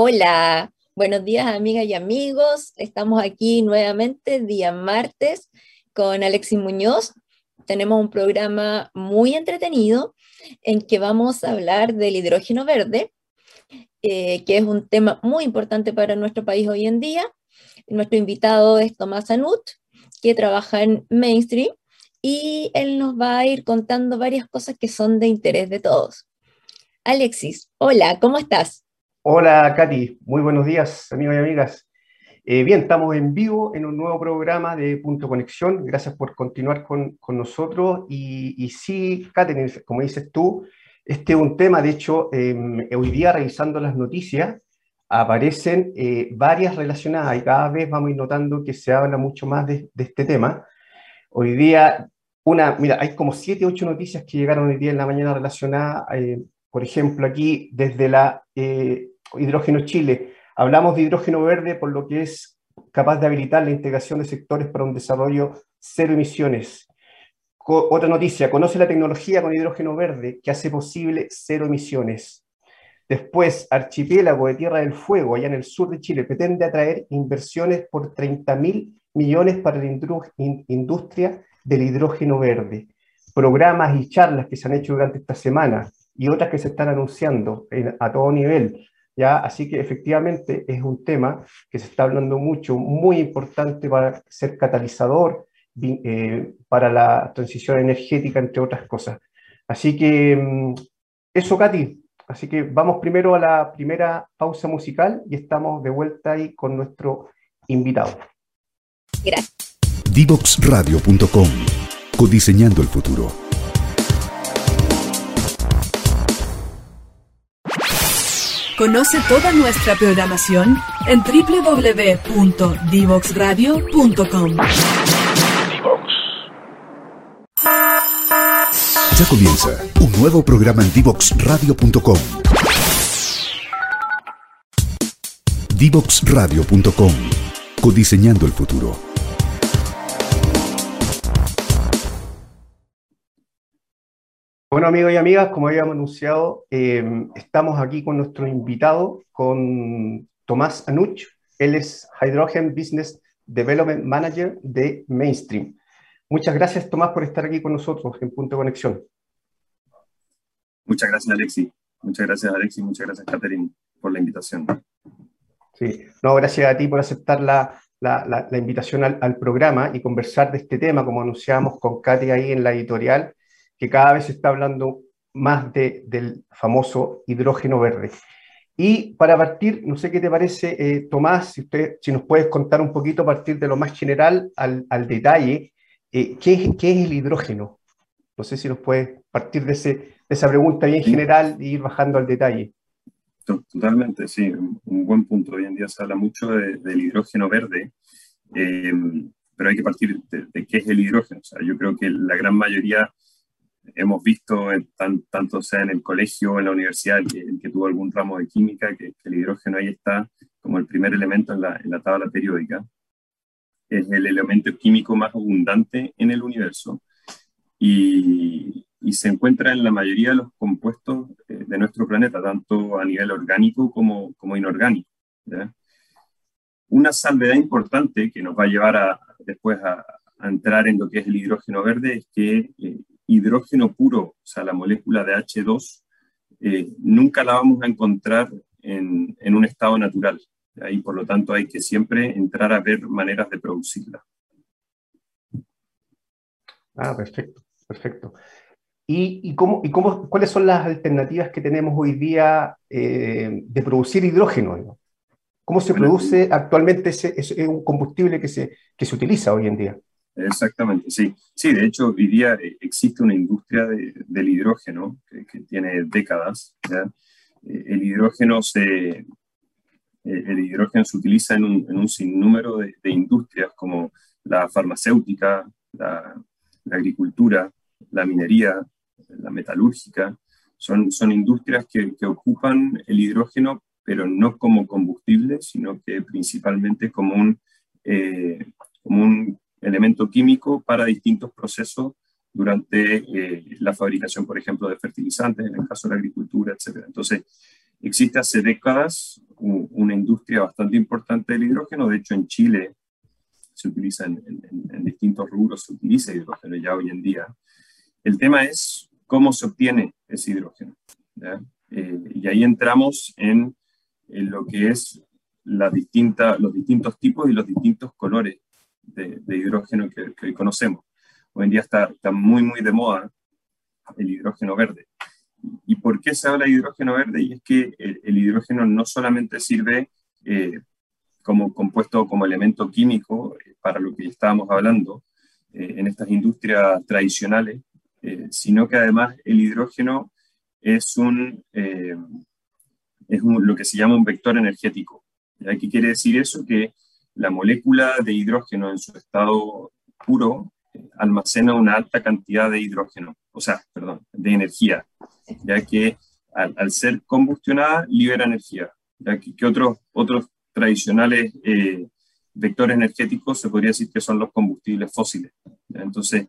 Hola, buenos días amigas y amigos. Estamos aquí nuevamente día martes con Alexis Muñoz. Tenemos un programa muy entretenido en que vamos a hablar del hidrógeno verde, eh, que es un tema muy importante para nuestro país hoy en día. Nuestro invitado es Tomás Anut, que trabaja en Mainstream y él nos va a ir contando varias cosas que son de interés de todos. Alexis, hola, ¿cómo estás? Hola, Katy. Muy buenos días, amigos y amigas. Eh, bien, estamos en vivo en un nuevo programa de Punto Conexión. Gracias por continuar con, con nosotros. Y, sí, Katy, como dices tú, este es un tema, de hecho, eh, hoy día revisando las noticias, aparecen eh, varias relacionadas y cada vez vamos a ir notando que se habla mucho más de, este tema. Hoy día, una, mira, hay como siete, ocho noticias que llegaron hoy día en la mañana relacionadas, eh, por ejemplo, aquí desde la Hidrógeno Chile. Hablamos de hidrógeno verde por lo que es capaz de habilitar la integración de sectores para un desarrollo cero emisiones. Otra noticia, conoce la tecnología con hidrógeno verde que hace posible cero emisiones. Después, Archipiélago de Tierra del Fuego, allá en el sur de Chile, pretende atraer inversiones por 30 mil millones para la industria del hidrógeno verde. Programas y charlas que se han hecho durante esta semana y otras que se están anunciando a todo nivel ¿ya? Así que efectivamente es un tema que se está hablando mucho, muy importante para ser catalizador eh, para la transición energética, entre otras cosas. Así que mm, eso, Katy. Así que vamos primero a la primera pausa musical y estamos de vuelta ahí con nuestro invitado. Gracias. Divoxradio.com Codiseñando el futuro. Conoce toda nuestra programación en www.divoxradio.com. Ya comienza un nuevo programa en divoxradio.com. Divoxradio.com. Codiseñando el futuro. Bueno, amigos y amigas, como habíamos anunciado, eh, estamos aquí con nuestro invitado, con Tomás Anuch. Él es Hydrogen Business Development Manager de Mainstream. Muchas gracias, Tomás, por estar aquí con nosotros en Punto de Conexión. Muchas gracias, Alexi. Muchas gracias, Alexi. Muchas gracias, Catherine, por la invitación. Sí, no, gracias a ti por aceptar la, la, la, la invitación al, al, programa y conversar de este tema, como anunciamos con Katy ahí en la editorial que cada vez se está hablando más de, del famoso hidrógeno verde. Y para partir, no sé qué te parece, eh, Tomás, si, usted, si nos puedes contar un poquito a partir de lo más general al, al detalle, eh, ¿qué, es, ¿qué, es, el hidrógeno? No sé si nos puedes partir de, ese, de esa pregunta bien sí. general e ir bajando al detalle. Totalmente, sí, un buen punto. Hoy en día se habla mucho de, del hidrógeno verde, eh, pero hay que partir de, de, qué es el hidrógeno. O sea, yo creo que la gran mayoría hemos visto, en, tan, tanto sea en el colegio en la universidad, el que, el que, tuvo algún ramo de química, que, que, el hidrógeno ahí está como el primer elemento en la, en la tabla periódica. Es el elemento químico más abundante en el universo y, y se encuentra en la mayoría de los compuestos eh, de nuestro planeta, tanto a nivel orgánico como, como inorgánico. ¿ya? Una salvedad importante que nos va a llevar a, después a, a entrar en lo que es el hidrógeno verde es que eh, hidrógeno puro, o sea, la molécula de H2, eh, nunca la vamos a encontrar en, en, un estado natural. Y por lo tanto hay que siempre entrar a ver maneras de producirla. Ah, perfecto, perfecto. ¿Y, y, cómo, y cómo, cuáles son las alternativas que tenemos hoy día eh, de producir hidrógeno? ¿Cómo se bueno, produce actualmente ese, ese, un combustible que se, que se utiliza hoy en día? Exactamente, sí. Sí, de hecho, hoy día eh, existe una industria de, del hidrógeno que, que, tiene décadas. ¿ya? Eh, el hidrógeno se, eh, el hidrógeno se utiliza en un, en un sinnúmero de, de, industrias como la farmacéutica, la, la, agricultura, la minería, la metalúrgica. Son, son industrias que, que ocupan el hidrógeno, pero no como combustible, sino que principalmente como un, eh, como un elemento químico para distintos procesos durante eh, la fabricación, por ejemplo, de fertilizantes, en el caso de la agricultura, etc. Entonces, existe hace décadas una industria bastante importante del hidrógeno. De hecho, en Chile se utiliza en, distintos rubros, se utiliza hidrógeno ya hoy en día. El tema es cómo se obtiene ese hidrógeno. Eh, y ahí entramos en, lo que es la distinta, los distintos tipos y los distintos colores de, hidrógeno que, que, hoy conocemos. Hoy en día está, está muy, muy de moda el hidrógeno verde. ¿Y por qué se habla de hidrógeno verde? Y es que el, hidrógeno no solamente sirve eh, como compuesto, como elemento químico, eh, para lo que estábamos hablando eh, en estas industrias tradicionales, sino que además el hidrógeno es, un, es lo que se llama un vector energético. ¿Qué quiere decir eso? Que la molécula de hidrógeno en su estado puro almacena una alta cantidad de hidrógeno, o sea, perdón, de energía, ya que al, ser combustionada libera energía, ya que, otros, otros tradicionales eh, vectores energéticos se podría decir que son los combustibles fósiles. Entonces,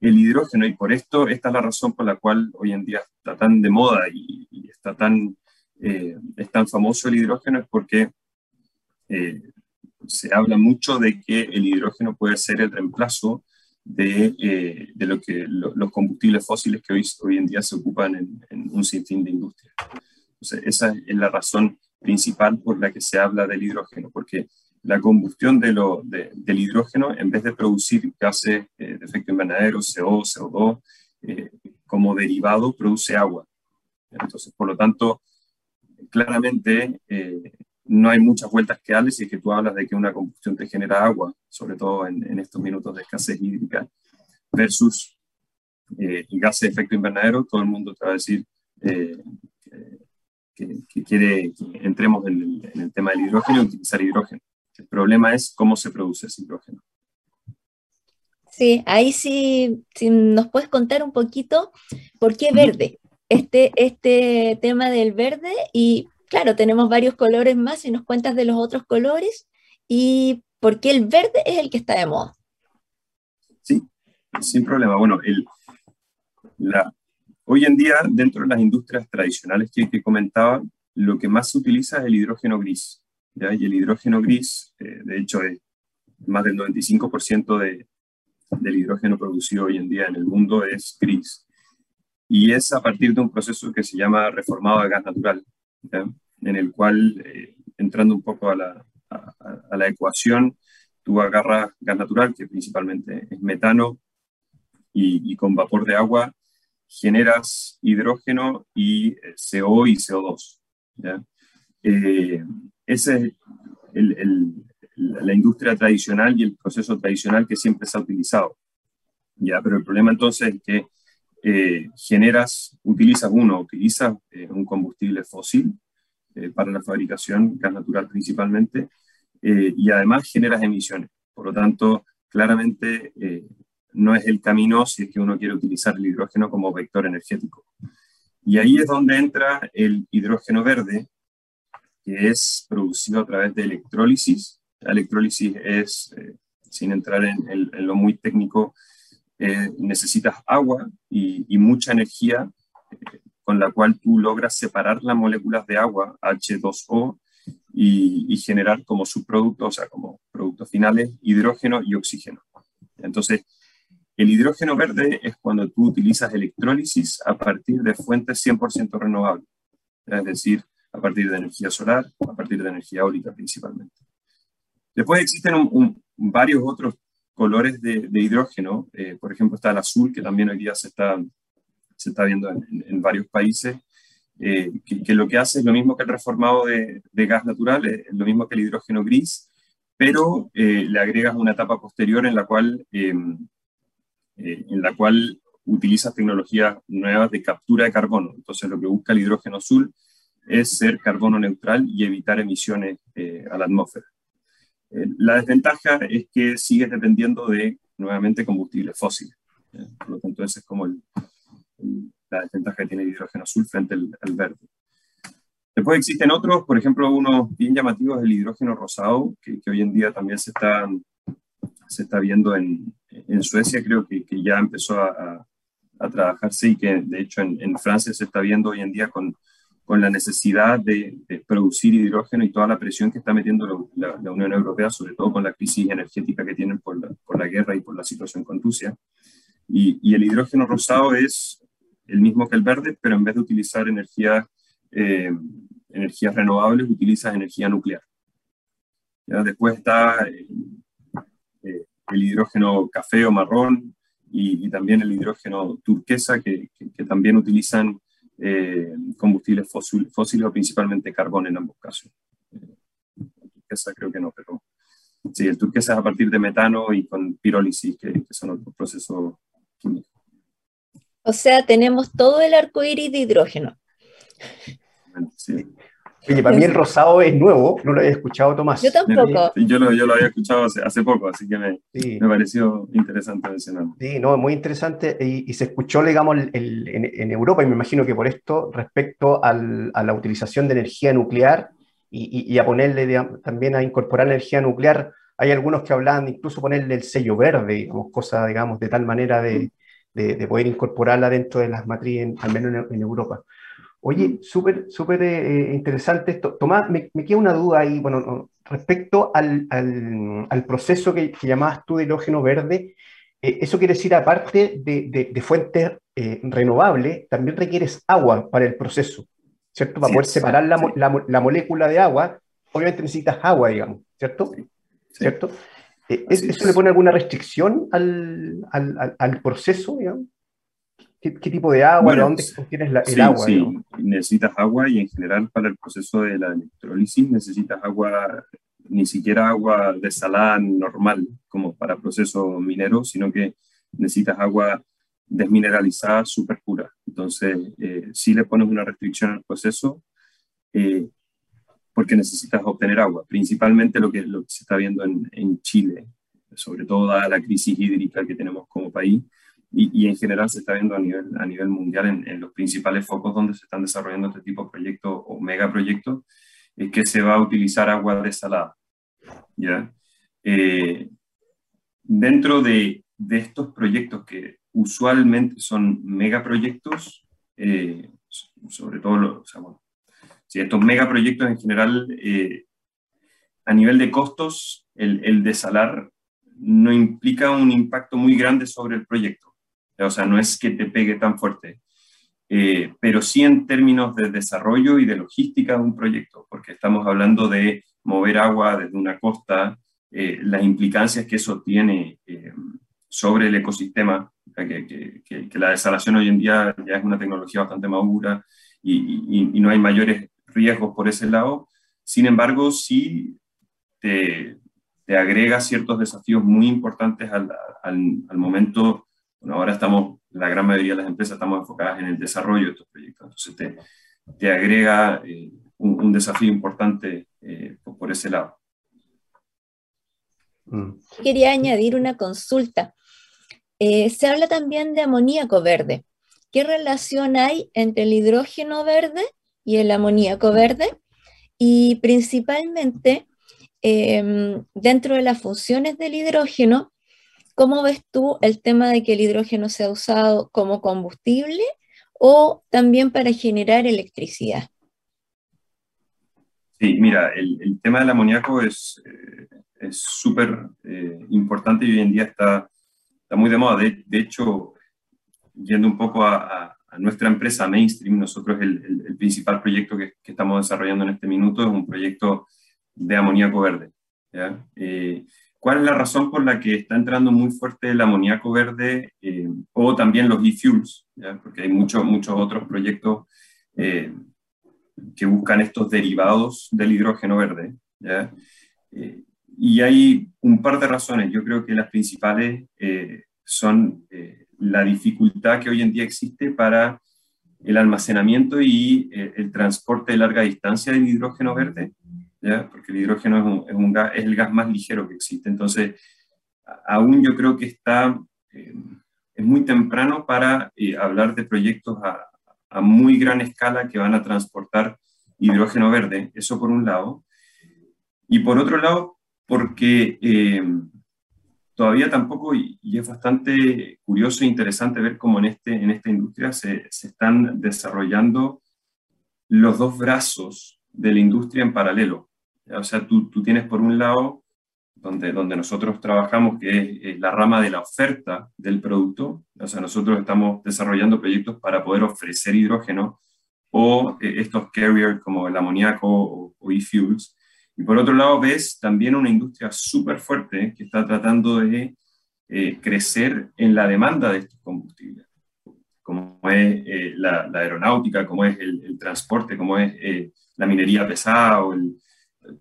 el hidrógeno, y por esto, esta es la razón por la cual hoy en día está tan de moda y, está tan, eh, es tan famoso el hidrógeno, es porque eh, se habla mucho de que el hidrógeno puede ser el reemplazo de, eh, de lo que, los combustibles fósiles que hoy, en día se ocupan en, un sinfín de industrias. esa es la razón principal por la que se habla del hidrógeno, porque la combustión de lo, del hidrógeno, en vez de producir gases eh, de efecto invernadero, CO, CO2, eh, como derivado, produce agua. Entonces, por lo tanto, claramente no hay muchas vueltas que darle si es que tú hablas de que una combustión te genera agua, sobre todo en, estos minutos de escasez hídrica, versus eh, gases de efecto invernadero, todo el mundo te va a decir eh, que, quiere que entremos en el, tema del hidrógeno y utilizar hidrógeno. El problema es cómo se produce ese hidrógeno. Sí, ahí sí, si nos puedes contar un poquito por qué verde, este, este tema del verde y claro, tenemos varios colores más y nos cuentas de los otros colores y por qué el verde es el que está de moda. Sí, sin problema. Bueno, hoy en día, dentro de las industrias tradicionales que, que comentaba, lo que más se utiliza es el hidrógeno gris. Y el hidrógeno gris, eh, de hecho, es más del 95% de, del hidrógeno producido hoy en día en el mundo es gris. Y es a partir de un proceso que se llama reformado de gas natural en el cual, eh, entrando un poco a la, a, la, ecuación, tú agarras gas natural, que principalmente es metano, y, con vapor de agua generas hidrógeno y eh, CO y CO2. ¿ya? Eh, esa es la industria tradicional y el proceso tradicional que siempre se ha utilizado. ¿ya? Pero el problema entonces es que eh, generas, utilizas uno, utilizas eh, un combustible fósil eh, para la fabricación, gas natural principalmente, y además generas emisiones. Por lo tanto, claramente no es el camino si es que uno quiere utilizar el hidrógeno como vector energético. Y ahí es donde entra el hidrógeno verde, que es producido a través de electrólisis. La electrólisis es, sin entrar en, en lo muy técnico, eh, necesitas agua y, mucha energía eh, con la cual tú logras separar las moléculas de agua, H2O, y, generar como subproductos, o sea, como productos finales, hidrógeno y oxígeno. Entonces, el hidrógeno verde es cuando tú utilizas electrólisis a partir de fuentes 100% renovables, es decir, a partir de energía solar, a partir de energía eólica principalmente. Después existen varios otros colores de, hidrógeno. Eh, por ejemplo, está el azul, que también hoy día se está, se está viendo en, varios países, eh, que, lo que hace es lo mismo que el reformado de, gas natural, es lo mismo que el hidrógeno gris, pero eh, le agregas una etapa posterior en la cual, em, en la cual utilizas tecnologías nuevas de captura de carbono. Entonces, lo que busca el hidrógeno azul es ser carbono neutral y evitar emisiones a la atmósfera. Eh, la desventaja es que sigues dependiendo de, nuevamente, combustibles fósiles. Por lo tanto, esa es como la desventaja que tiene el hidrógeno azul frente al, verde. Después existen otros, por ejemplo, unos bien llamativos, el hidrógeno rosado, que, hoy en día también se está, se está viendo en, en Suecia, creo que, que ya empezó a, a, trabajarse y que de hecho en, en, Francia se está viendo hoy en día con, con la necesidad de, producir hidrógeno y toda la presión que está metiendo la, Unión Europea, sobre todo con la crisis energética que tienen por la, guerra y por la situación con Rusia. Y, el hidrógeno rosado es el mismo que el verde, pero en vez de utilizar eh, energías renovables, utiliza energía nuclear. ¿Ya? Después está eh, eh, el hidrógeno café o marrón y, también el hidrógeno turquesa, que, que también utilizan eh, combustibles fósiles o principalmente carbón en ambos casos. Eh, turquesa creo que no, pero sí, el turquesa es a partir de metano y con pirólisis, que, son otros procesos químicos. O sea, tenemos todo el arco iris de hidrógeno. Sí. Oye, para mí el rosado es nuevo, no lo había escuchado, Tomás. Yo tampoco. Yo lo, yo lo había escuchado hace, hace poco, así que me, me, pareció interesante mencionarlo. Sí, no, muy interesante y, se escuchó, digamos, el, en, Europa, y me imagino que por esto, respecto al, a la utilización de energía nuclear y, y a ponerle también a incorporar energía nuclear, hay algunos que hablaban incluso ponerle el sello verde, digamos, cosa, digamos, de tal manera de, de, de poder incorporarla dentro de las matrices, al menos en Europa. Oye, súper, súper eh, interesante esto. Tomás, me, queda una duda ahí, bueno, respecto al, al, proceso que, que, llamabas tú de hidrógeno verde, eh, eso quiere decir, aparte de, de, fuentes eh, renovables, también requieres agua para el proceso, ¿cierto? Para poder separar la, la, la, molécula de agua, obviamente necesitas agua, digamos, ¿cierto? ¿Cierto? ¿Eso le pone alguna restricción al, al, al proceso, digamos? ¿Qué, tipo de agua? ¿De dónde tienes el agua? Sí, necesitas agua y en general para el proceso de la electrólisis necesitas agua, ni siquiera agua desalada normal como para proceso minero, sino que necesitas agua desmineralizada súper pura. Entonces, eh, si le pones una restricción al proceso, eh, porque necesitas obtener agua, principalmente lo que, lo que se está viendo en, en Chile, sobre todo dada la crisis hídrica que tenemos como país, y, en general se está viendo a nivel, a nivel mundial en, los principales focos donde se están desarrollando este tipo de proyectos o megaproyectos, es que se va a utilizar agua desalada. ¿ya? Eh, dentro de, de, estos proyectos que usualmente son megaproyectos, eh, sobre todo los, si estos megaproyectos en general, eh, a nivel de costos, el desalar no implica un impacto muy grande sobre el proyecto o sea, no es que te pegue tan fuerte, eh, pero sí en términos de desarrollo y de logística de un proyecto, porque estamos hablando de mover agua desde una costa, eh, las implicancias que eso tiene eh, sobre el ecosistema, que, que, la desalación hoy en día ya es una tecnología bastante madura y, y, no hay mayores riesgos por ese lado. Sin embargo, sí te, te agrega ciertos desafíos muy importantes al, al, al momento ahora estamos, la gran mayoría de las empresas estamos enfocadas en el desarrollo de estos proyectos. Entonces te, te agrega eh, un, desafío importante eh, por ese lado. Mm. Quería añadir una consulta. Eh, se habla también de amoníaco verde. ¿Qué relación hay entre el hidrógeno verde y el amoníaco verde? Y principalmente, em, dentro de las funciones del hidrógeno, ¿Cómo ves tú el tema de que el hidrógeno sea usado como combustible o también para generar electricidad? Sí, mira, el, tema del amoníaco es eh, súper eh, importante y hoy en día está, está muy de moda. De, hecho, yendo un poco a, nuestra empresa Mainstream, nosotros el, el, principal proyecto que, que, estamos desarrollando en este minuto es un proyecto de amoníaco verde. ¿ya? Eh, ¿Cuál es la razón por la que está entrando muy fuerte el amoníaco verde eh, o también los e-fuels? Porque hay muchos muchos otros proyectos eh, que buscan estos derivados del hidrógeno verde. Eh, y hay un par de razones. Yo creo que las principales son la dificultad que hoy en día existe para el almacenamiento y el transporte de larga distancia del hidrógeno verde porque el hidrógeno es, un, gas, es, el gas más ligero que existe. Entonces, aún yo creo que está, eh, es muy temprano para eh, hablar de proyectos a, a, muy gran escala que van a transportar hidrógeno verde, eso por un lado. Y por otro lado, porque eh, todavía tampoco, y, es bastante curioso e interesante ver cómo en, este, en esta industria se, se están desarrollando los dos brazos de la industria en paralelo. O sea, tú, tú tienes por un lado donde, donde nosotros trabajamos, que es, la rama de la oferta del producto. O sea, nosotros estamos desarrollando proyectos para poder ofrecer hidrógeno o eh, estos carriers como el amoníaco o, e-fuels. Y por otro lado, ves también una industria súper fuerte que está tratando de eh, crecer en la demanda de estos combustibles, como es eh, la, aeronáutica, como es el, transporte, como es la minería pesada o el,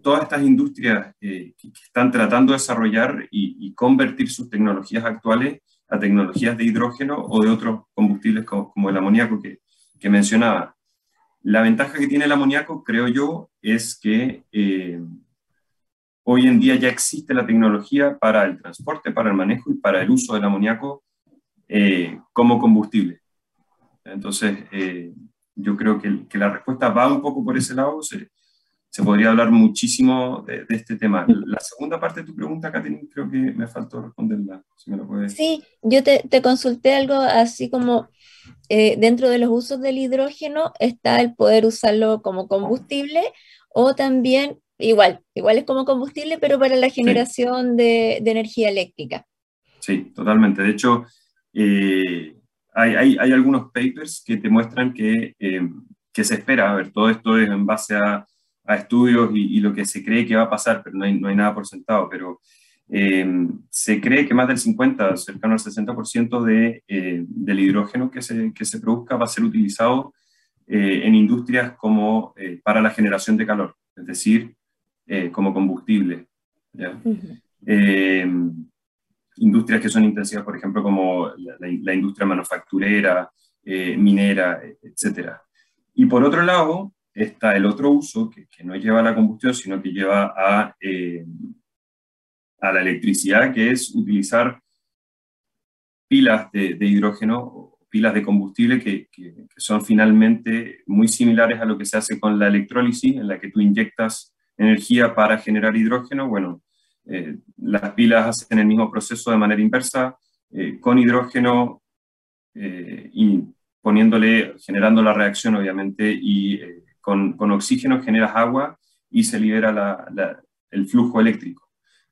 todas estas industrias eh, que están tratando de desarrollar y, convertir sus tecnologías actuales a tecnologías de hidrógeno o de otros combustibles como, el amoníaco que, mencionaba. La ventaja que tiene el amoníaco, creo yo, es que eh, hoy en día ya existe la tecnología para el transporte, para el manejo y para el uso del amoníaco eh, como combustible. Entonces, yo creo que, que, la respuesta va un poco por ese lado. Se, se podría hablar muchísimo de, este tema. La segunda parte de tu pregunta, Katherine, creo que me faltó responderla. Si me lo puedes... Sí, yo te, te, consulté algo así como eh, dentro de los usos del hidrógeno está el poder usarlo como combustible o también, igual, igual es como combustible, pero para la generación de, de, energía eléctrica. Sí, totalmente. De hecho, eh, hay, hay, hay, algunos papers que te muestran que, eh, que se espera, a ver, todo esto es en base a a estudios y, lo que se cree que va a pasar, pero no hay, no hay nada por sentado, pero eh, se cree que más del 50, cercano al 60% de, eh, del hidrógeno que se, que se, produzca va a ser utilizado eh, en industrias como para la generación de calor, es decir, como combustible. Industrias que son intensivas, por ejemplo, como la, industria manufacturera, minera, etc. Y por otro lado, está el otro uso que, no lleva a la combustión, sino que lleva a, eh, a la electricidad, que es utilizar pilas de, hidrógeno pilas de combustible que, son finalmente muy similares a lo que se hace con la electrólisis, en la que tú inyectas energía para generar hidrógeno. Bueno, eh, las pilas hacen el mismo proceso de manera inversa, eh, con hidrógeno y poniéndole, generando la reacción obviamente y con, oxígeno generas agua y se libera el flujo eléctrico.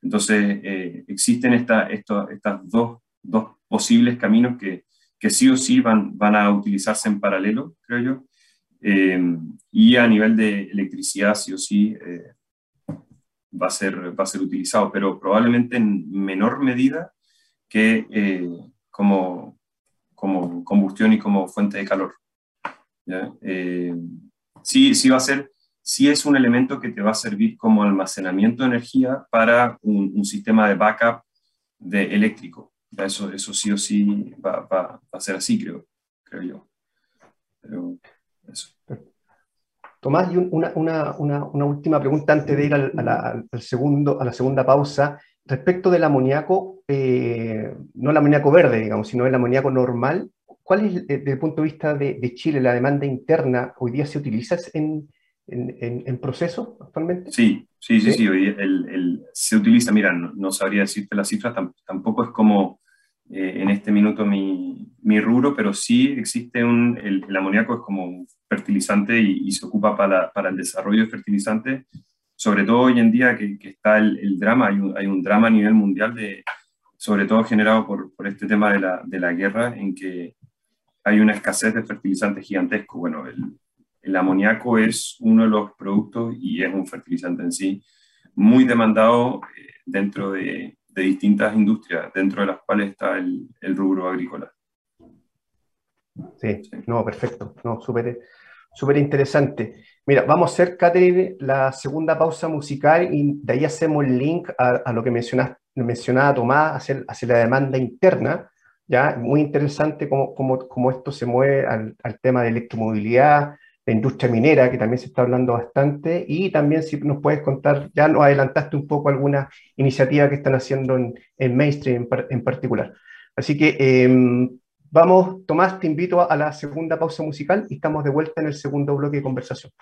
Entonces, eh, existen estas dos, posibles caminos que, sí o sí van, van a utilizarse en paralelo, creo yo. Eh, y a nivel de electricidad, sí o sí, eh, va, a ser, va a ser utilizado, pero probablemente en menor medida que como, como combustión y como fuente de calor. ¿ya? sí, sí va a ser, sí es un elemento que te va a servir como almacenamiento de energía para un, sistema de backup de eléctrico. Eso, eso sí o sí va, va, a ser así, creo, creo yo. Pero eso. Tomás, y una, una, una, una, última pregunta antes de ir al, al, segundo, a la segunda pausa. Respecto del amoníaco, eh, no el amoníaco verde, digamos, sino el amoníaco normal, ¿Cuál es, eh, desde el punto de vista de, Chile, la demanda interna hoy día se utiliza en, en, proceso actualmente? Sí, sí, sí, sí, el, se utiliza, mira, no, sabría decirte la cifra, tampoco es como eh, en este minuto mi, mi, rubro, pero sí existe un, el, amoníaco es como un fertilizante y, se ocupa para, para, el desarrollo de fertilizantes, sobre todo hoy en día que, está el, drama, hay un, hay un, drama a nivel mundial de sobre todo generado por, por este tema de la, de la guerra, en que hay una escasez de fertilizantes gigantesco. Bueno, el, el amoníaco es uno de los productos y es un fertilizante en sí muy demandado eh, dentro de, de, distintas industrias, dentro de las cuales está el, el rubro agrícola. Sí, no, perfecto, no, súper súper interesante. Mira, vamos a hacer, Catherine, la segunda pausa musical y de ahí hacemos el link a, a lo que mencionaba Tomás, hacia, hacia la demanda interna ¿ya? Muy interesante cómo, cómo, cómo esto se mueve al, al, tema de electromovilidad, la industria minera, que también se está hablando bastante, y también si nos puedes contar, ya nos adelantaste un poco alguna iniciativa que están haciendo en, en mainstream en, particular. Así que em, vamos, Tomás, te invito a la segunda pausa musical y estamos de vuelta en el segundo bloque de conversación.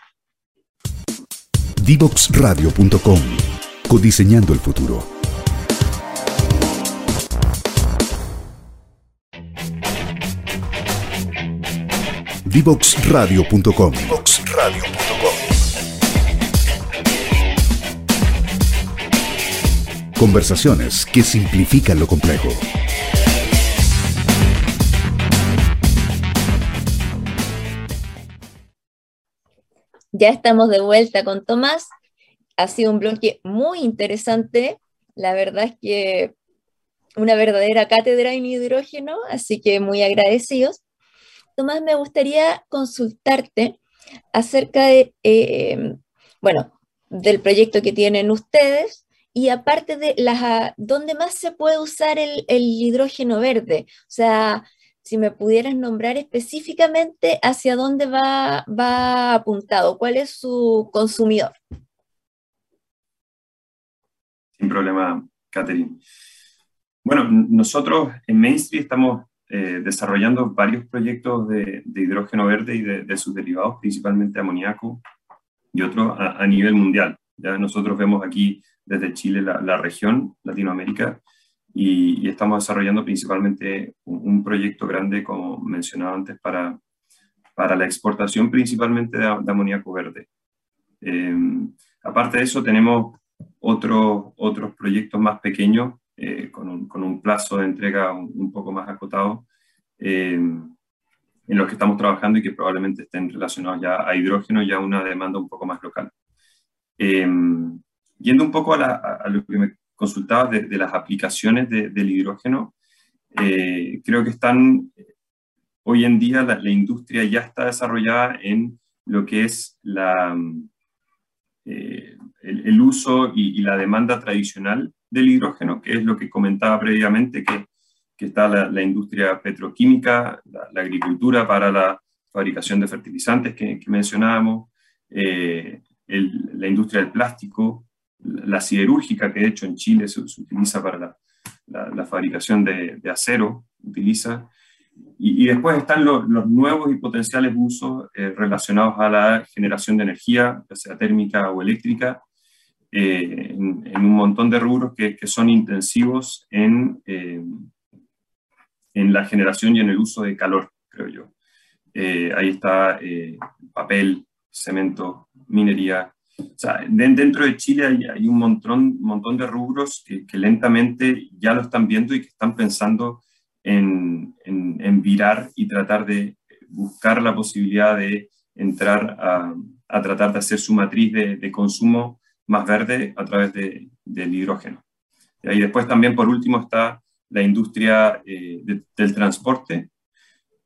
Divoxradio.com Codiseñando el futuro. Divoxradio.com. Conversaciones que simplifican lo complejo. Ya estamos de vuelta con Tomás. Ha sido un bloque muy interesante. La verdad es que una verdadera cátedra en hidrógeno, así que muy agradecidos. Tomás, me gustaría consultarte acerca de, eh, bueno, del proyecto que tienen ustedes y aparte de las, dónde más se puede usar el, hidrógeno verde. O sea, si me pudieras nombrar específicamente hacia dónde va, va apuntado, cuál es su consumidor. Sin problema, Catherine. Bueno, nosotros en Mainstream estamos eh, desarrollando varios proyectos de, hidrógeno verde y de, sus derivados, principalmente amoníaco y otros a, nivel mundial. Ya nosotros vemos aquí desde Chile la, región, Latinoamérica, y, estamos desarrollando principalmente un, proyecto grande, como mencionaba antes, para, para la exportación principalmente de, amoníaco verde. Eh, aparte de eso, tenemos otros otros proyectos más pequeños eh, con, un, con, un, plazo de entrega un, poco más acotado, eh, en los que estamos trabajando y que probablemente estén relacionados ya a hidrógeno y a una demanda un poco más local. Eh, yendo un poco a, lo que me consultaba de, las aplicaciones del hidrógeno, creo que están, hoy en día la, industria ya está desarrollada en lo que es la, el, uso y, y, la demanda tradicional del hidrógeno, que es lo que comentaba previamente, que, que está la, industria petroquímica, la, agricultura para la fabricación de fertilizantes que, mencionábamos, eh, la industria del plástico, la siderúrgica, que de hecho en Chile se, utiliza para la, fabricación de, acero, utiliza, y, después están los, nuevos y potenciales usos eh, relacionados a la generación de energía, ya sea térmica o eléctrica, eh, en, un montón de rubros que, que son intensivos en, eh, en la generación y en el uso de calor, creo yo. Eh, ahí está papel, cemento, minería. O sea, dentro de Chile hay, hay un montón, montón de rubros que, que, lentamente ya lo están viendo y que están pensando en, en, virar y tratar de buscar la posibilidad de entrar a, a tratar de hacer su matriz de, de consumo más verde a través de, del hidrógeno. Y después también, por último, está la industria eh, del transporte.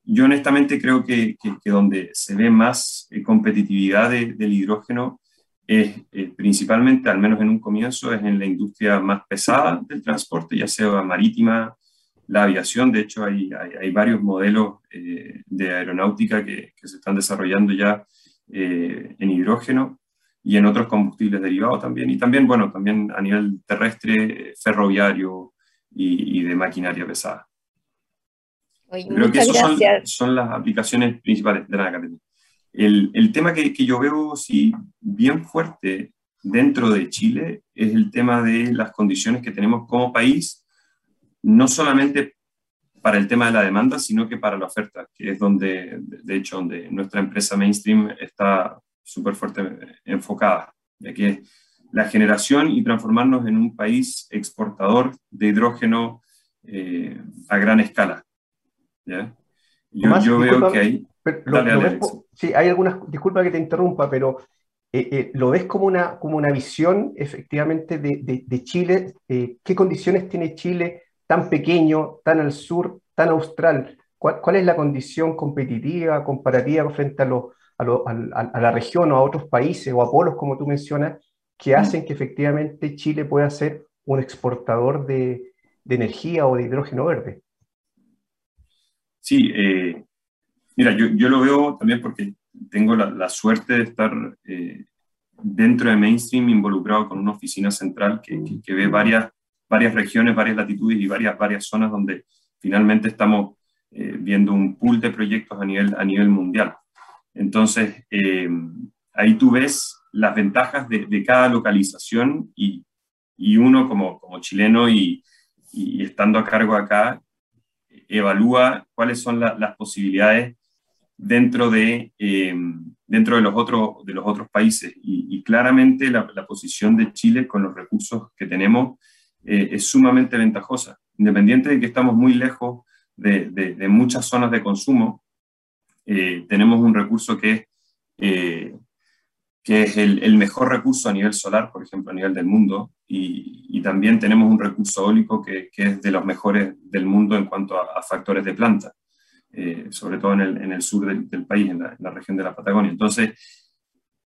Yo honestamente creo que, que, donde se ve más eh, competitividad del hidrógeno es eh, principalmente, al menos en un comienzo, es en la industria más pesada del transporte, ya sea marítima, la aviación. De hecho, hay, hay, varios modelos de aeronáutica que, que, se están desarrollando ya en hidrógeno y en otros combustibles derivados también, y también, bueno, también a nivel terrestre, ferroviario y, de maquinaria pesada. Creo que esas son, las aplicaciones principales de la academia. El, el tema que, que, yo veo sí, bien fuerte dentro de Chile es el tema de las condiciones que tenemos como país, no solamente para el tema de la demanda, sino que para la oferta, que es donde, de hecho, donde nuestra empresa Mainstream está súper fuerte enfocada, ya que la generación y transformarnos en un país exportador de hidrógeno eh, a gran escala. Yo, veo que hay... sí, hay algunas, disculpa que te interrumpa, pero eh, eh, ¿lo ves como una, como una visión efectivamente de, de, Chile? ¿Qué condiciones tiene Chile tan pequeño, tan al sur, tan austral? ¿Cuál, ¿Cuál, es la condición competitiva, comparativa frente a los a, la región o a otros países o a polos, como tú mencionas, que mm. hacen que efectivamente Chile pueda ser un exportador de, energía o de hidrógeno verde. Sí, eh, mira, yo, yo, lo veo también porque tengo la, suerte de estar eh, dentro de Mainstream involucrado con una oficina central que, que, ve varias, varias regiones, varias latitudes y varias, varias zonas donde finalmente estamos eh, viendo un pool de proyectos a nivel, a nivel mundial. Entonces, eh, ahí tú ves las ventajas de, cada localización y, uno como, chileno y, estando a cargo acá, evalúa cuáles son las posibilidades dentro de, dentro de, los, otros, de los otros países. Y, claramente la, posición de Chile con los recursos que tenemos es sumamente ventajosa, independiente de que estamos muy lejos de muchas zonas de consumo. Tenemos un recurso que es que es el, mejor recurso a nivel solar, por ejemplo, a nivel del mundo, y, también tenemos un recurso eólico que, es de los mejores del mundo en cuanto a, factores de planta, eh, sobre todo en el, sur del, país, en la, región de la Patagonia. Entonces,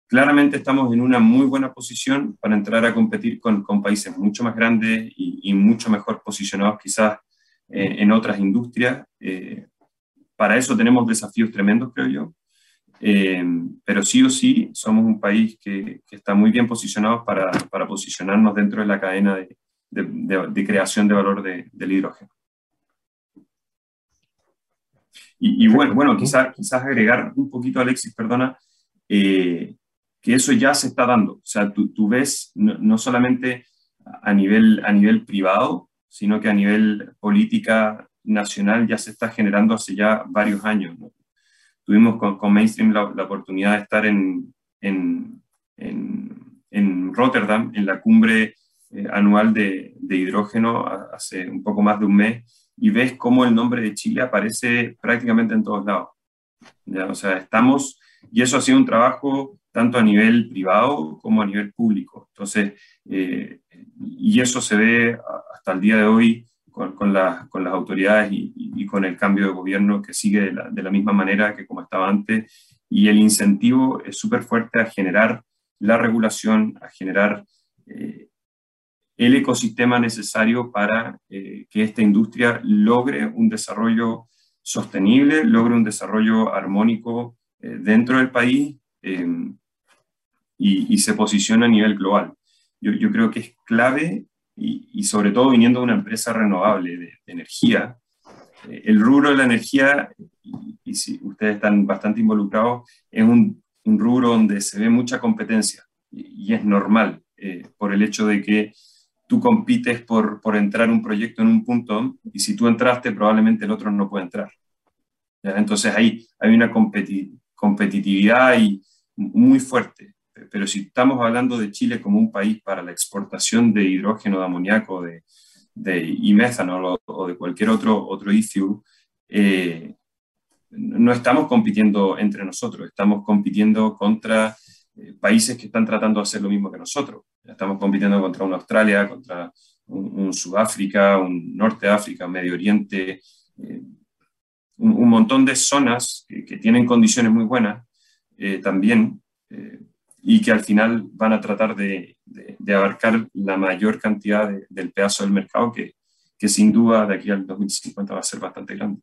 claramente estamos en una muy buena posición para entrar a competir con, países mucho más grandes y, mucho mejor posicionados quizás eh, en otras industrias. Eh, para eso tenemos desafíos tremendos, creo yo. Eh, pero sí o sí somos un país que, está muy bien posicionado para, para, posicionarnos dentro de la cadena de, de, creación de valor del hidrógeno. Y, bueno, bueno quizás quizás agregar un poquito, Alexis, perdona, eh, que eso ya se está dando. O sea, tú, tú ves no, no, solamente a nivel, a nivel privado, sino que a nivel política nacional ya se está generando hace ya varios años. tuvimos con, Mainstream la, oportunidad de estar en, en, en, Rotterdam, en la cumbre eh, anual de, de, hidrógeno hace un poco más de un mes, y ves cómo el nombre de Chile aparece prácticamente en todos lados. ¿ya? O sea, estamos, y eso ha sido un trabajo tanto a nivel privado como a nivel público. Entonces, eh, y eso se ve hasta el día de hoy con, con, con las autoridades y, y, con el cambio de gobierno que sigue de la, de la, misma manera que como estaba antes. Y el incentivo es súper fuerte a generar la regulación, a generar eh, el ecosistema necesario para eh, que esta industria logre un desarrollo sostenible, logre un desarrollo armónico eh, dentro del país y, y, se posicione a nivel global. Yo, yo creo que es clave y, sobre todo viniendo de una empresa renovable de, energía, eh, el rubro de la energía, y, si ustedes están bastante involucrados, es un, un, rubro donde se ve mucha competencia y, es normal eh, por el hecho de que tú compites por, por entrar un proyecto en un punto y si tú entraste probablemente el otro no puede entrar. Entonces ahí hay una competitividad y muy fuerte pero si estamos hablando de Chile como un país para la exportación de hidrógeno, de amoníaco, de, de y methanol o, de cualquier otro, otro issue, eh, no estamos compitiendo entre nosotros, estamos compitiendo contra eh, países que están tratando de hacer lo mismo que nosotros. Estamos compitiendo contra una Australia, contra un, Sudáfrica, un Norte de África, un Medio Oriente, eh, un, montón de zonas que, tienen condiciones muy buenas también y que al final van a tratar de, de, abarcar la mayor cantidad del pedazo del mercado que, que, sin duda de aquí al 2050 va a ser bastante grande.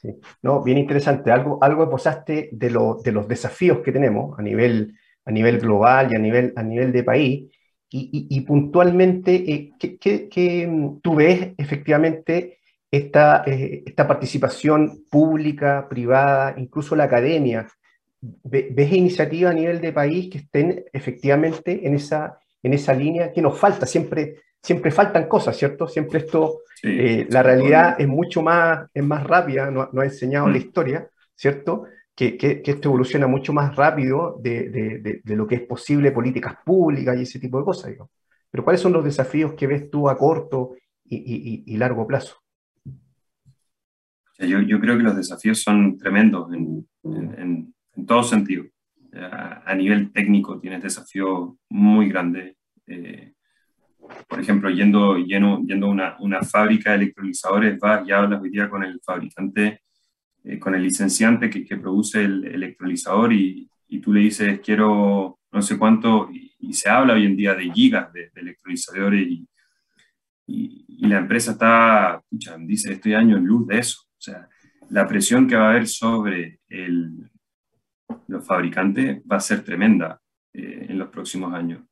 Sí. No, bien interesante. Algo, algo posaste de, lo, de los desafíos que tenemos a nivel, a nivel global y a nivel, a nivel de país. Y, puntualmente, eh, ¿qué, qué, mm, tú ves efectivamente esta, eh, esta participación pública, privada, incluso la academia, ¿Ves iniciativas a nivel de país que estén efectivamente en esa, en esa línea que nos falta? Siempre, siempre faltan cosas, ¿cierto? Siempre esto, eh, la realidad es mucho más, es más rápida, nos no ha enseñado la mm. historia, ¿cierto? Que, que, esto evoluciona mucho más rápido de, de, de, lo que es posible, políticas públicas y ese tipo de cosas. Digo. Pero ¿cuáles son los desafíos que ves tú a corto y, y, y largo plazo? Yo, yo, creo que los desafíos son tremendos en, en en todo sentido. A, nivel técnico tienes desafío muy grande. Eh, por ejemplo, yendo, yendo a una, una, fábrica de electrolizadores, vas y hablas hoy día con el fabricante, eh, con el licenciante que, produce el electrolizador y, tú le dices, quiero no sé cuánto, y, se habla hoy en día de gigas de, electrolizadores y, y, la empresa está, escucha, dice, estoy años en luz de eso. O sea, la presión que va a haber sobre el, los fabricantes va a ser tremenda eh, en los próximos años.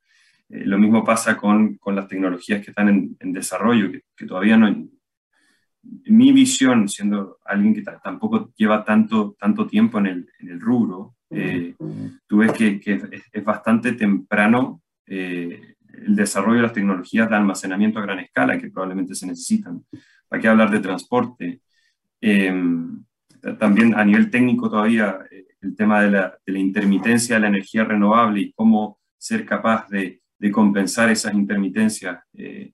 Eh, lo mismo pasa con, con, las tecnologías que están en, desarrollo, que, todavía no... Mi visión, siendo alguien que tampoco lleva tanto, tanto tiempo en el, en el rubro, eh, tú ves que, que es, bastante temprano el desarrollo de las tecnologías de almacenamiento a gran escala que probablemente se necesitan. ¿Para qué hablar de transporte? también a nivel técnico todavía eh, el tema de la, intermitencia de la energía renovable y cómo ser capaz de, compensar esas intermitencias eh,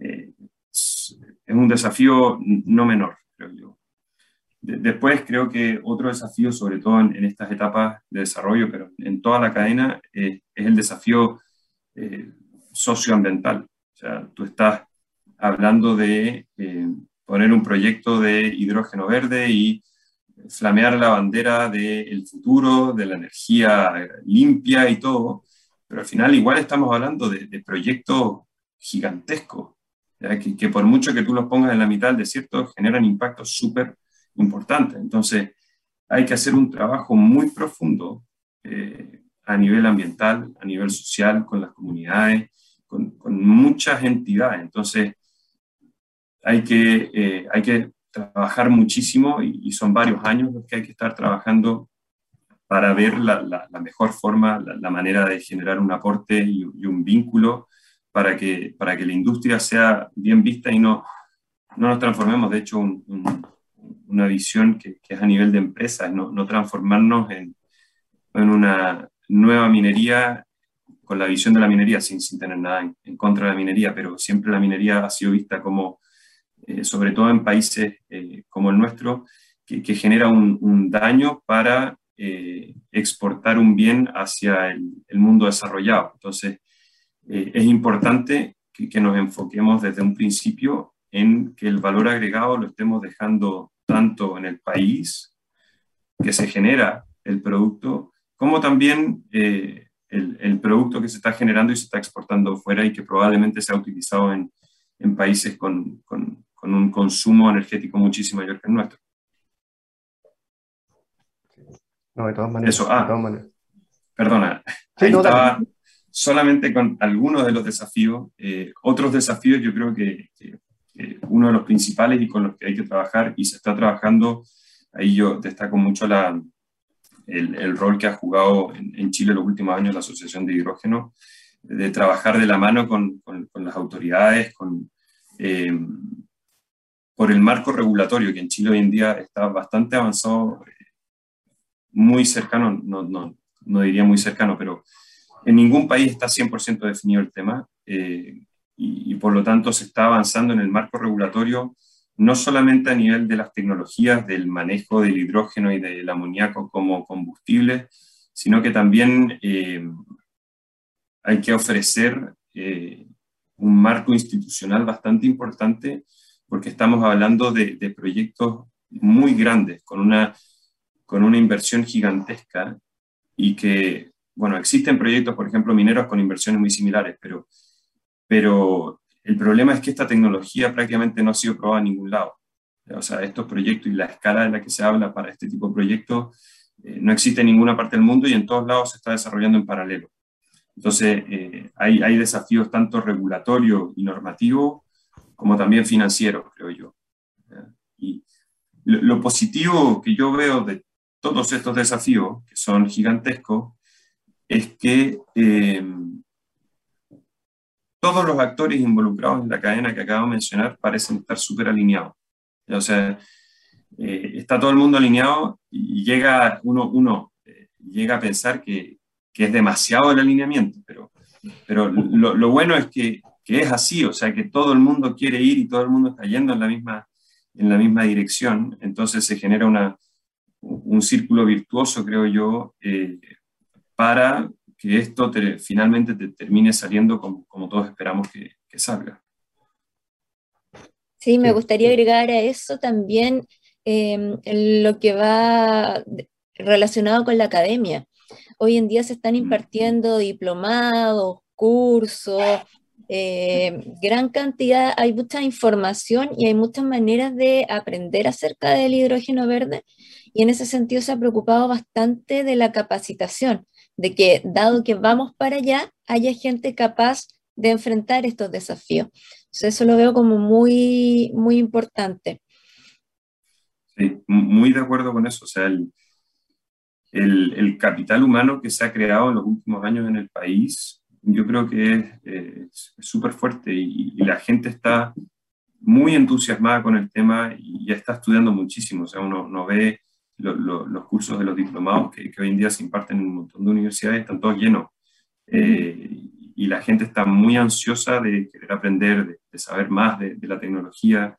eh, es un desafío no menor, creo yo. después creo que otro desafío, sobre todo en, estas etapas de desarrollo, pero en toda la cadena, es el desafío socioambiental. O sea, tú estás hablando de poner un proyecto de hidrógeno verde y flamear la bandera del futuro, de la energía limpia y todo, pero al final igual estamos hablando de, proyectos gigantescos, que, que, por mucho que tú los pongas en la mitad del desierto, generan impactos súper importantes. Entonces, hay que hacer un trabajo muy profundo eh, a nivel ambiental, a nivel social, con las comunidades, con, con muchas entidades. Entonces, hay que, eh, hay que trabajar muchísimo y, son varios años los que hay que estar trabajando para ver la, mejor forma, la, manera de generar un aporte y, un vínculo para que, para que la industria sea bien vista y no, no nos transformemos, de hecho, una visión que, es a nivel de empresas, no, no transformarnos en, en, una nueva minería con la visión de la minería, sin, sin tener nada en, contra de la minería, pero siempre la minería ha sido vista como eh, sobre todo en países eh, como el nuestro, que, genera un, daño para eh, exportar un bien hacia el, mundo desarrollado. Entonces, es importante que, nos enfoquemos desde un principio en que el valor agregado lo estemos dejando tanto en el país que se genera el producto, como también el, el, producto que se está generando y se está exportando fuera y que probablemente sea utilizado en, en países con, con, con un consumo energético muchísimo mayor que el nuestro. No, de todas maneras. Eso, ah, perdona, ahí estaba solamente con algunos de los desafíos. Eh, otros desafíos yo creo que, uno de los principales y con los que hay que trabajar y se está trabajando, ahí yo destaco mucho la, el, el, rol que ha jugado en, en, Chile los últimos años la Asociación de Hidrógeno, de trabajar de la mano con, con, las autoridades, con, eh, por el marco regulatorio, que en Chile hoy en día está bastante avanzado, muy cercano, no, no, no diría muy cercano, pero en ningún país está 100% definido el tema eh, y, por lo tanto se está avanzando en el marco regulatorio no solamente a nivel de las tecnologías del manejo del hidrógeno y del amoníaco como combustible, sino que también eh, hay que ofrecer eh, un marco institucional bastante importante porque estamos hablando de, proyectos muy grandes, con una, con una inversión gigantesca y que, bueno, existen proyectos, por ejemplo, mineros con inversiones muy similares, pero, pero el problema es que esta tecnología prácticamente no ha sido probada en ningún lado. O sea, estos proyectos y la escala en la que se habla para este tipo de proyectos eh, no existe en ninguna parte del mundo y en todos lados se está desarrollando en paralelo. Entonces, eh, hay, hay, desafíos tanto regulatorios y normativos como también financiero, creo yo. Y lo, positivo que yo veo de todos estos desafíos, que son gigantescos, es que eh, todos los actores involucrados en la cadena que acabo de mencionar parecen estar súper alineados. O sea, eh, está todo el mundo alineado y llega uno, uno eh, llega a pensar que, que, es demasiado el alineamiento, pero, pero lo, lo bueno es que que es así, o sea, que todo el mundo quiere ir y todo el mundo está yendo en la misma, en la misma dirección, entonces se genera una, un círculo virtuoso, creo yo, eh, para que esto finalmente te termine saliendo como, como todos esperamos que, que, salga. Sí, me gustaría agregar a eso también eh, lo que va relacionado con la academia. Hoy en día se están impartiendo diplomados, cursos, eh, gran cantidad, hay mucha información y hay muchas maneras de aprender acerca del hidrógeno verde y en ese sentido se ha preocupado bastante de la capacitación, de que dado que vamos para allá, haya gente capaz de enfrentar estos desafíos. eso lo veo como muy, muy importante. Sí, muy de acuerdo con eso. O sea, el, capital humano que se ha creado en los últimos años en el país yo creo que es súper fuerte y, la gente está muy entusiasmada con el tema y ya está estudiando muchísimo. O sea, uno, no ve los cursos de los diplomados que, hoy en día se imparten en un montón de universidades, están todos llenos. Eh, y la gente está muy ansiosa de querer aprender, de, saber más de, la tecnología.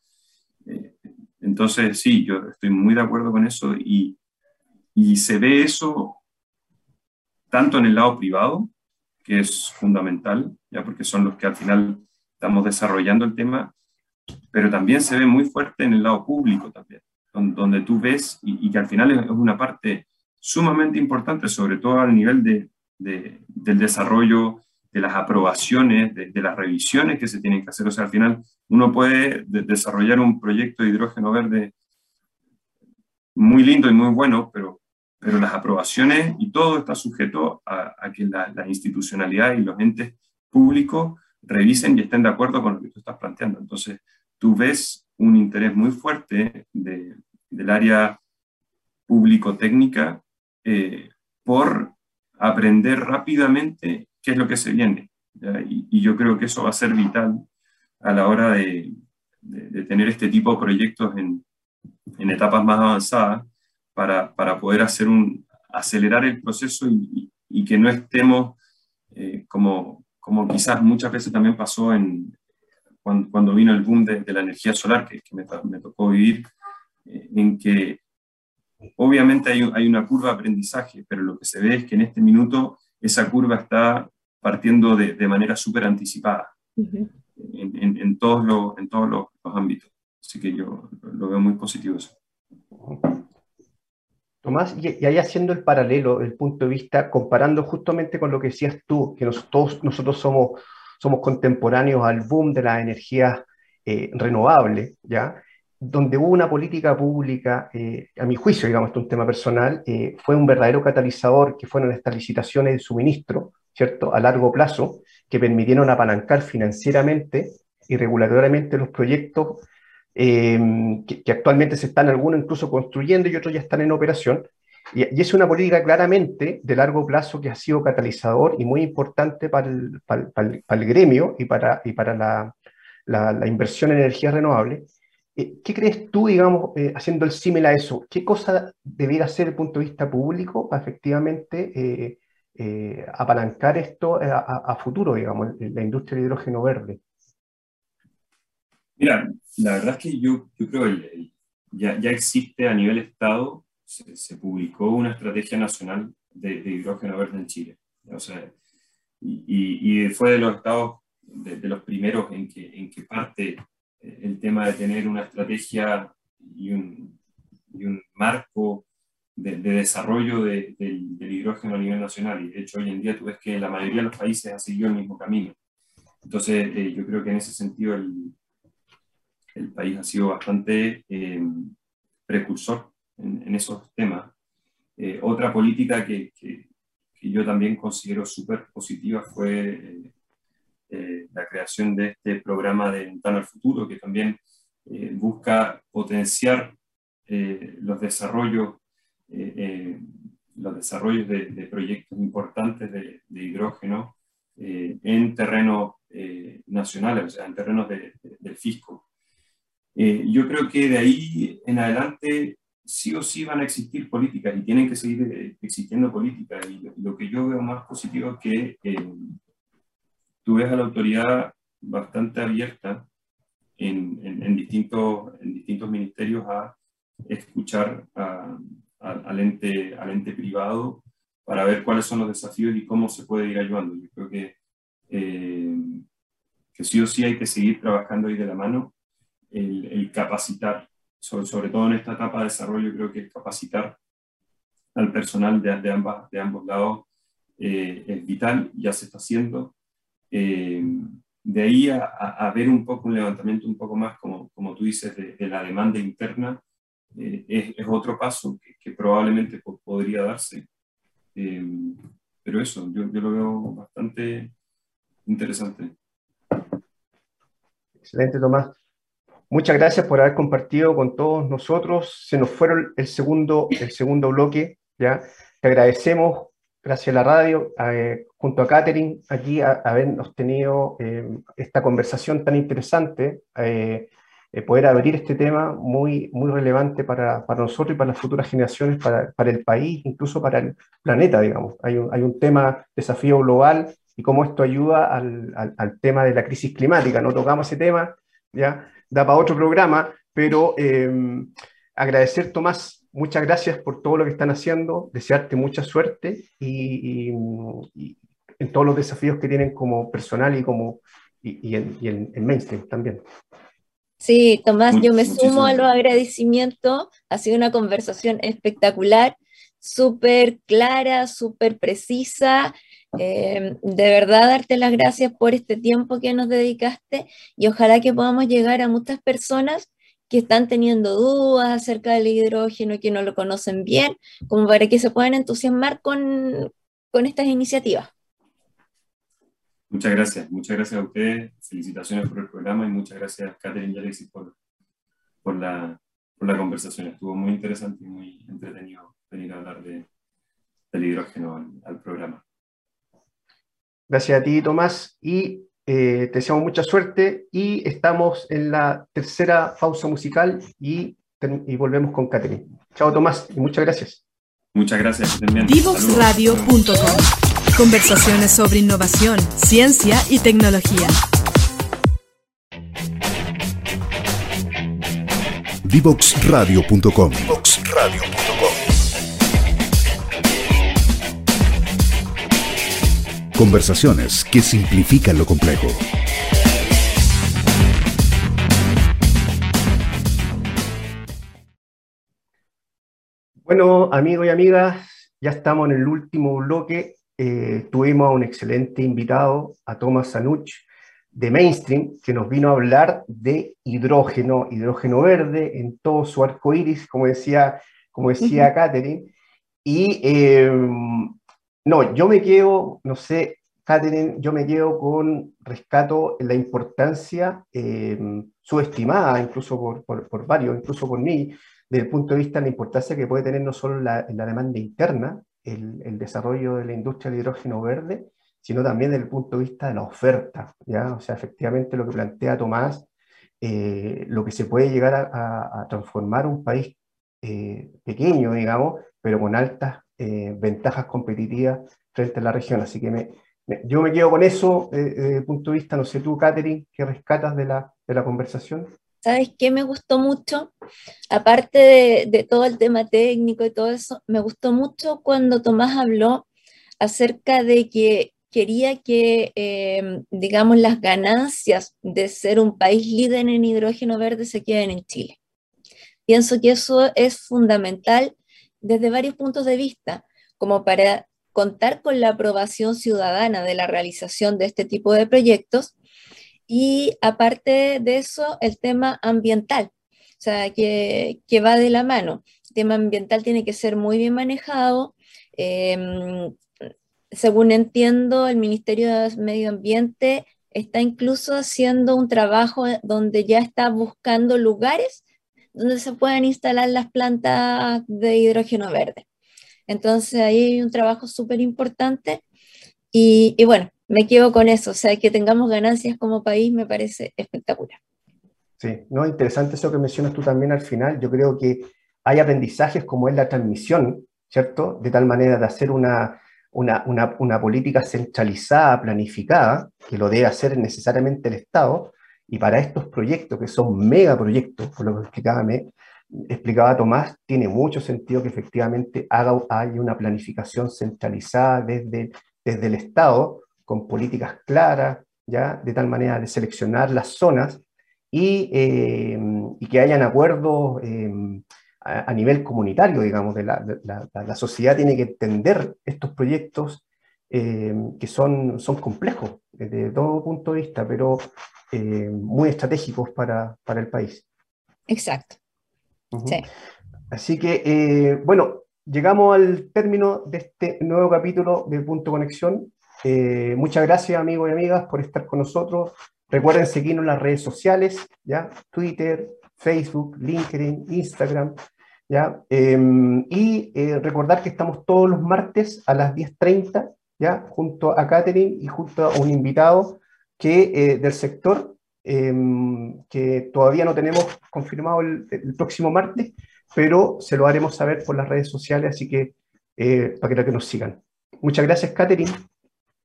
Eh, entonces, sí, yo estoy muy de acuerdo con eso y, y se ve eso tanto en el lado privado, que es fundamental, ya porque son los que al final estamos desarrollando el tema, pero también se ve muy fuerte en el lado público también, donde, tú ves y, que al final es una parte sumamente importante, sobre todo al nivel de, del desarrollo, de las aprobaciones, de, las revisiones que se tienen que hacer. O sea, al final uno puede desarrollar un proyecto de hidrógeno verde muy lindo y muy bueno, pero, pero las aprobaciones y todo está sujeto a, que la, la institucionalidad y los entes públicos revisen y estén de acuerdo con lo que tú estás planteando. Entonces, tú ves un interés muy fuerte del área público-técnica eh, por aprender rápidamente qué es lo que se viene. Y, yo creo que eso va a ser vital a la hora de, tener este tipo de proyectos en, etapas más avanzadas para, poder hacer un, acelerar el proceso y, que no estemos eh, como, como quizás muchas veces también pasó en, cuando, vino el boom de, la energía solar, que, me, tocó vivir, eh, en que obviamente hay, hay, una curva de aprendizaje, pero lo que se ve es que en este minuto esa curva está partiendo de, de manera súper anticipada en, en, todos, los, en todos los, ámbitos. Así que yo lo veo muy positivo eso. Tomás, y, ahí haciendo el paralelo, el punto de vista, comparando justamente con lo que decías tú, que todos nosotros somos somos contemporáneos al boom de las energías eh, renovables, ¿ya? donde hubo una política pública, eh, a mi juicio, digamos, esto es un tema personal, eh, fue un verdadero catalizador que fueron estas licitaciones de suministro, ¿cierto?, a largo plazo, que permitieron apalancar financieramente y regulatoriamente los proyectos que, que, actualmente se están algunos incluso construyendo y otros ya están en operación, y, es una política claramente de largo plazo que ha sido catalizador y muy importante para el, para, el, gremio y para, y para la, la, inversión en energías renovables. Eh, ¿Qué crees tú, digamos, eh, haciendo el símil a eso? ¿Qué cosa debiera hacer desde el punto de vista público para efectivamente eh, apalancar esto a, futuro, digamos, la industria del hidrógeno verde? Mira, la verdad es que yo, yo creo que ya, ya existe a nivel Estado se, publicó una estrategia nacional de, hidrógeno verde en Chile. O sea, y, y, fue de los estados, de, los primeros en que, en que parte eh, el tema de tener una estrategia y un, y un marco de, desarrollo del, hidrógeno a nivel nacional. Y de hecho, hoy en día tú ves que la mayoría de los países ha seguido el mismo camino. Entonces, eh, yo creo que en ese sentido el, el país ha sido bastante eh, precursor en, esos temas. Eh, otra política que, yo también considero súper positiva fue eh, la creación de este programa de Ventana al Futuro, que también busca potenciar los desarrollos, los desarrollos de, proyectos importantes de, hidrógeno en terrenos nacionales, o sea, en terrenos del fisco. Yo creo que de ahí en adelante sí o sí van a existir políticas y tienen que seguir eh, existiendo políticas. Y lo, que yo veo más positivo es que eh, tú ves a la autoridad bastante abierta en, en, distintos, en distintos ministerios a escuchar al, ente, al ente privado para ver cuáles son los desafíos y cómo se puede ir ayudando. Yo creo que, eh, que sí o sí hay que seguir trabajando ahí de la mano, el, capacitar sobre, todo en esta etapa de desarrollo, creo que capacitar al personal de, de, ambas, de ambos lados eh, es vital, ya se está haciendo. Eh, de ahí a, ver un poco un levantamiento un poco más, como, como tú dices, de, la demanda interna, eh, es, otro paso que, que probablemente podría darse. pero eso, yo, yo lo veo bastante interesante. Excelente, Tomás. Muchas gracias por haber compartido con todos nosotros. Se nos fueron el segundo, el segundo bloque, ¿ya? Te agradecemos, gracias a la radio, eh, junto a Catherine, aquí a, habernos tenido eh, esta conversación tan interesante. Eh, eh, poder abrir este tema muy, muy relevante para, para, nosotros y para las futuras generaciones, para, para, el país, incluso para el planeta, digamos. Hay un, hay un tema, desafío global, y cómo esto ayuda al, al, al, tema de la crisis climática. No tocamos ese tema, ya da para otro programa, pero eh, agradecer, Tomás, muchas gracias por todo lo que están haciendo, desearte mucha suerte y, y, y en todos los desafíos que tienen como personal y como y, y en, en, en mainstream también. Sí, Tomás, yo me sumo a los agradecimientos. Ha sido una conversación espectacular, súper clara, súper precisa. Eh, de verdad, darte las gracias por este tiempo que nos dedicaste y ojalá que podamos llegar a muchas personas que están teniendo dudas acerca del hidrógeno y que no lo conocen bien, como para que se puedan entusiasmar con, con estas iniciativas. Muchas gracias, muchas gracias a ustedes, felicitaciones por el programa y muchas gracias Catherine y Alexis por, por, la, por la conversación. Estuvo muy interesante y muy entretenido venir a hablar de, del hidrógeno al, al, programa. Gracias a ti, Tomás, y eh, te deseamos mucha suerte y estamos en la tercera pausa musical y, y volvemos con Catherine. Chao, Tomás, y muchas gracias. Muchas gracias. Divoxradio.com Conversaciones sobre innovación, ciencia y tecnología. Divoxradio.com Conversaciones que simplifican lo complejo. Bueno, amigos y amigas, ya estamos en el último bloque eh, tuvimos a un excelente invitado, a Thomas Sanuch, de Mainstream, que nos vino a hablar de hidrógeno, hidrógeno verde en todo su arco iris, como decía, como decía Catherine. Y eh, no, yo me quedo, no sé, Catherine, yo me quedo con rescato la importancia eh, subestimada, incluso por, por, varios, incluso por mí, desde el punto de vista de la importancia que puede tener no solo la, la demanda interna, el, el, desarrollo de la industria del hidrógeno verde, sino también desde el punto de vista de la oferta. ¿ya? O sea, efectivamente lo que plantea Tomás, eh, lo que se puede llegar a transformar un país eh, pequeño, digamos, pero con altas eh, ventajas competitivas frente a la región. Así que me, yo me quedo con eso eh, desde el punto de vista, no sé tú, Catherine, ¿qué rescatas de la, de la conversación? ¿Sabes qué me gustó mucho? Aparte de, de, todo el tema técnico y todo eso, me gustó mucho cuando Tomás habló acerca de que quería que, eh, digamos, las ganancias de ser un país líder en hidrógeno verde se queden en Chile. Pienso que eso es fundamental desde varios puntos de vista, como para contar con la aprobación ciudadana de la realización de este tipo de proyectos y aparte de eso, el tema ambiental, o sea, que, que va de la mano. El tema ambiental tiene que ser muy bien manejado. Eh, según entiendo, el Ministerio de Medio Ambiente está incluso haciendo un trabajo donde ya está buscando lugares donde se puedan instalar las plantas de hidrógeno verde. Entonces ahí hay un trabajo súper importante y, y, bueno, me quedo con eso, o sea, que tengamos ganancias como país me parece espectacular. Sí, no, interesante eso que mencionas tú también al final. Yo creo que hay aprendizajes como es la transmisión, ¿cierto? De tal manera de hacer una, una, una política centralizada, planificada, que lo debe hacer necesariamente el Estado, y para estos proyectos, que son megaproyectos, por lo que explicaba, me, explicaba Tomás, tiene mucho sentido que efectivamente haga, haya una planificación centralizada desde, desde el Estado, con políticas claras, ¿ya? de tal manera de seleccionar las zonas y, eh, que hayan acuerdos eh, a, a, nivel comunitario, digamos, de la, de la, la, sociedad tiene que entender estos proyectos eh, que son, son complejos desde todo punto de vista, pero eh, muy estratégicos para, para, el país. Exacto. Uh -huh. sí. Así que, eh, bueno, llegamos al término de este nuevo capítulo de Punto Conexión. Muchas gracias amigos y amigas por estar con nosotros. Recuerden seguirnos en las redes sociales, ¿ya? Twitter, Facebook, LinkedIn, Instagram, ¿ya? Eh, y eh, recordar que estamos todos los martes a las 10.30, ¿ya? Junto a Catherine y junto a un invitado que, eh, del sector em, que todavía no tenemos confirmado el, próximo martes, pero se lo haremos saber por las redes sociales, así que eh, para que nos sigan. Muchas gracias, Catherine.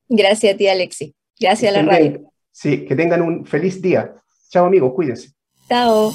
Gracias a ti, Alexi. Gracias a la radio. Sí, que tengan un feliz día. Chao, amigos, cuídense. Chao.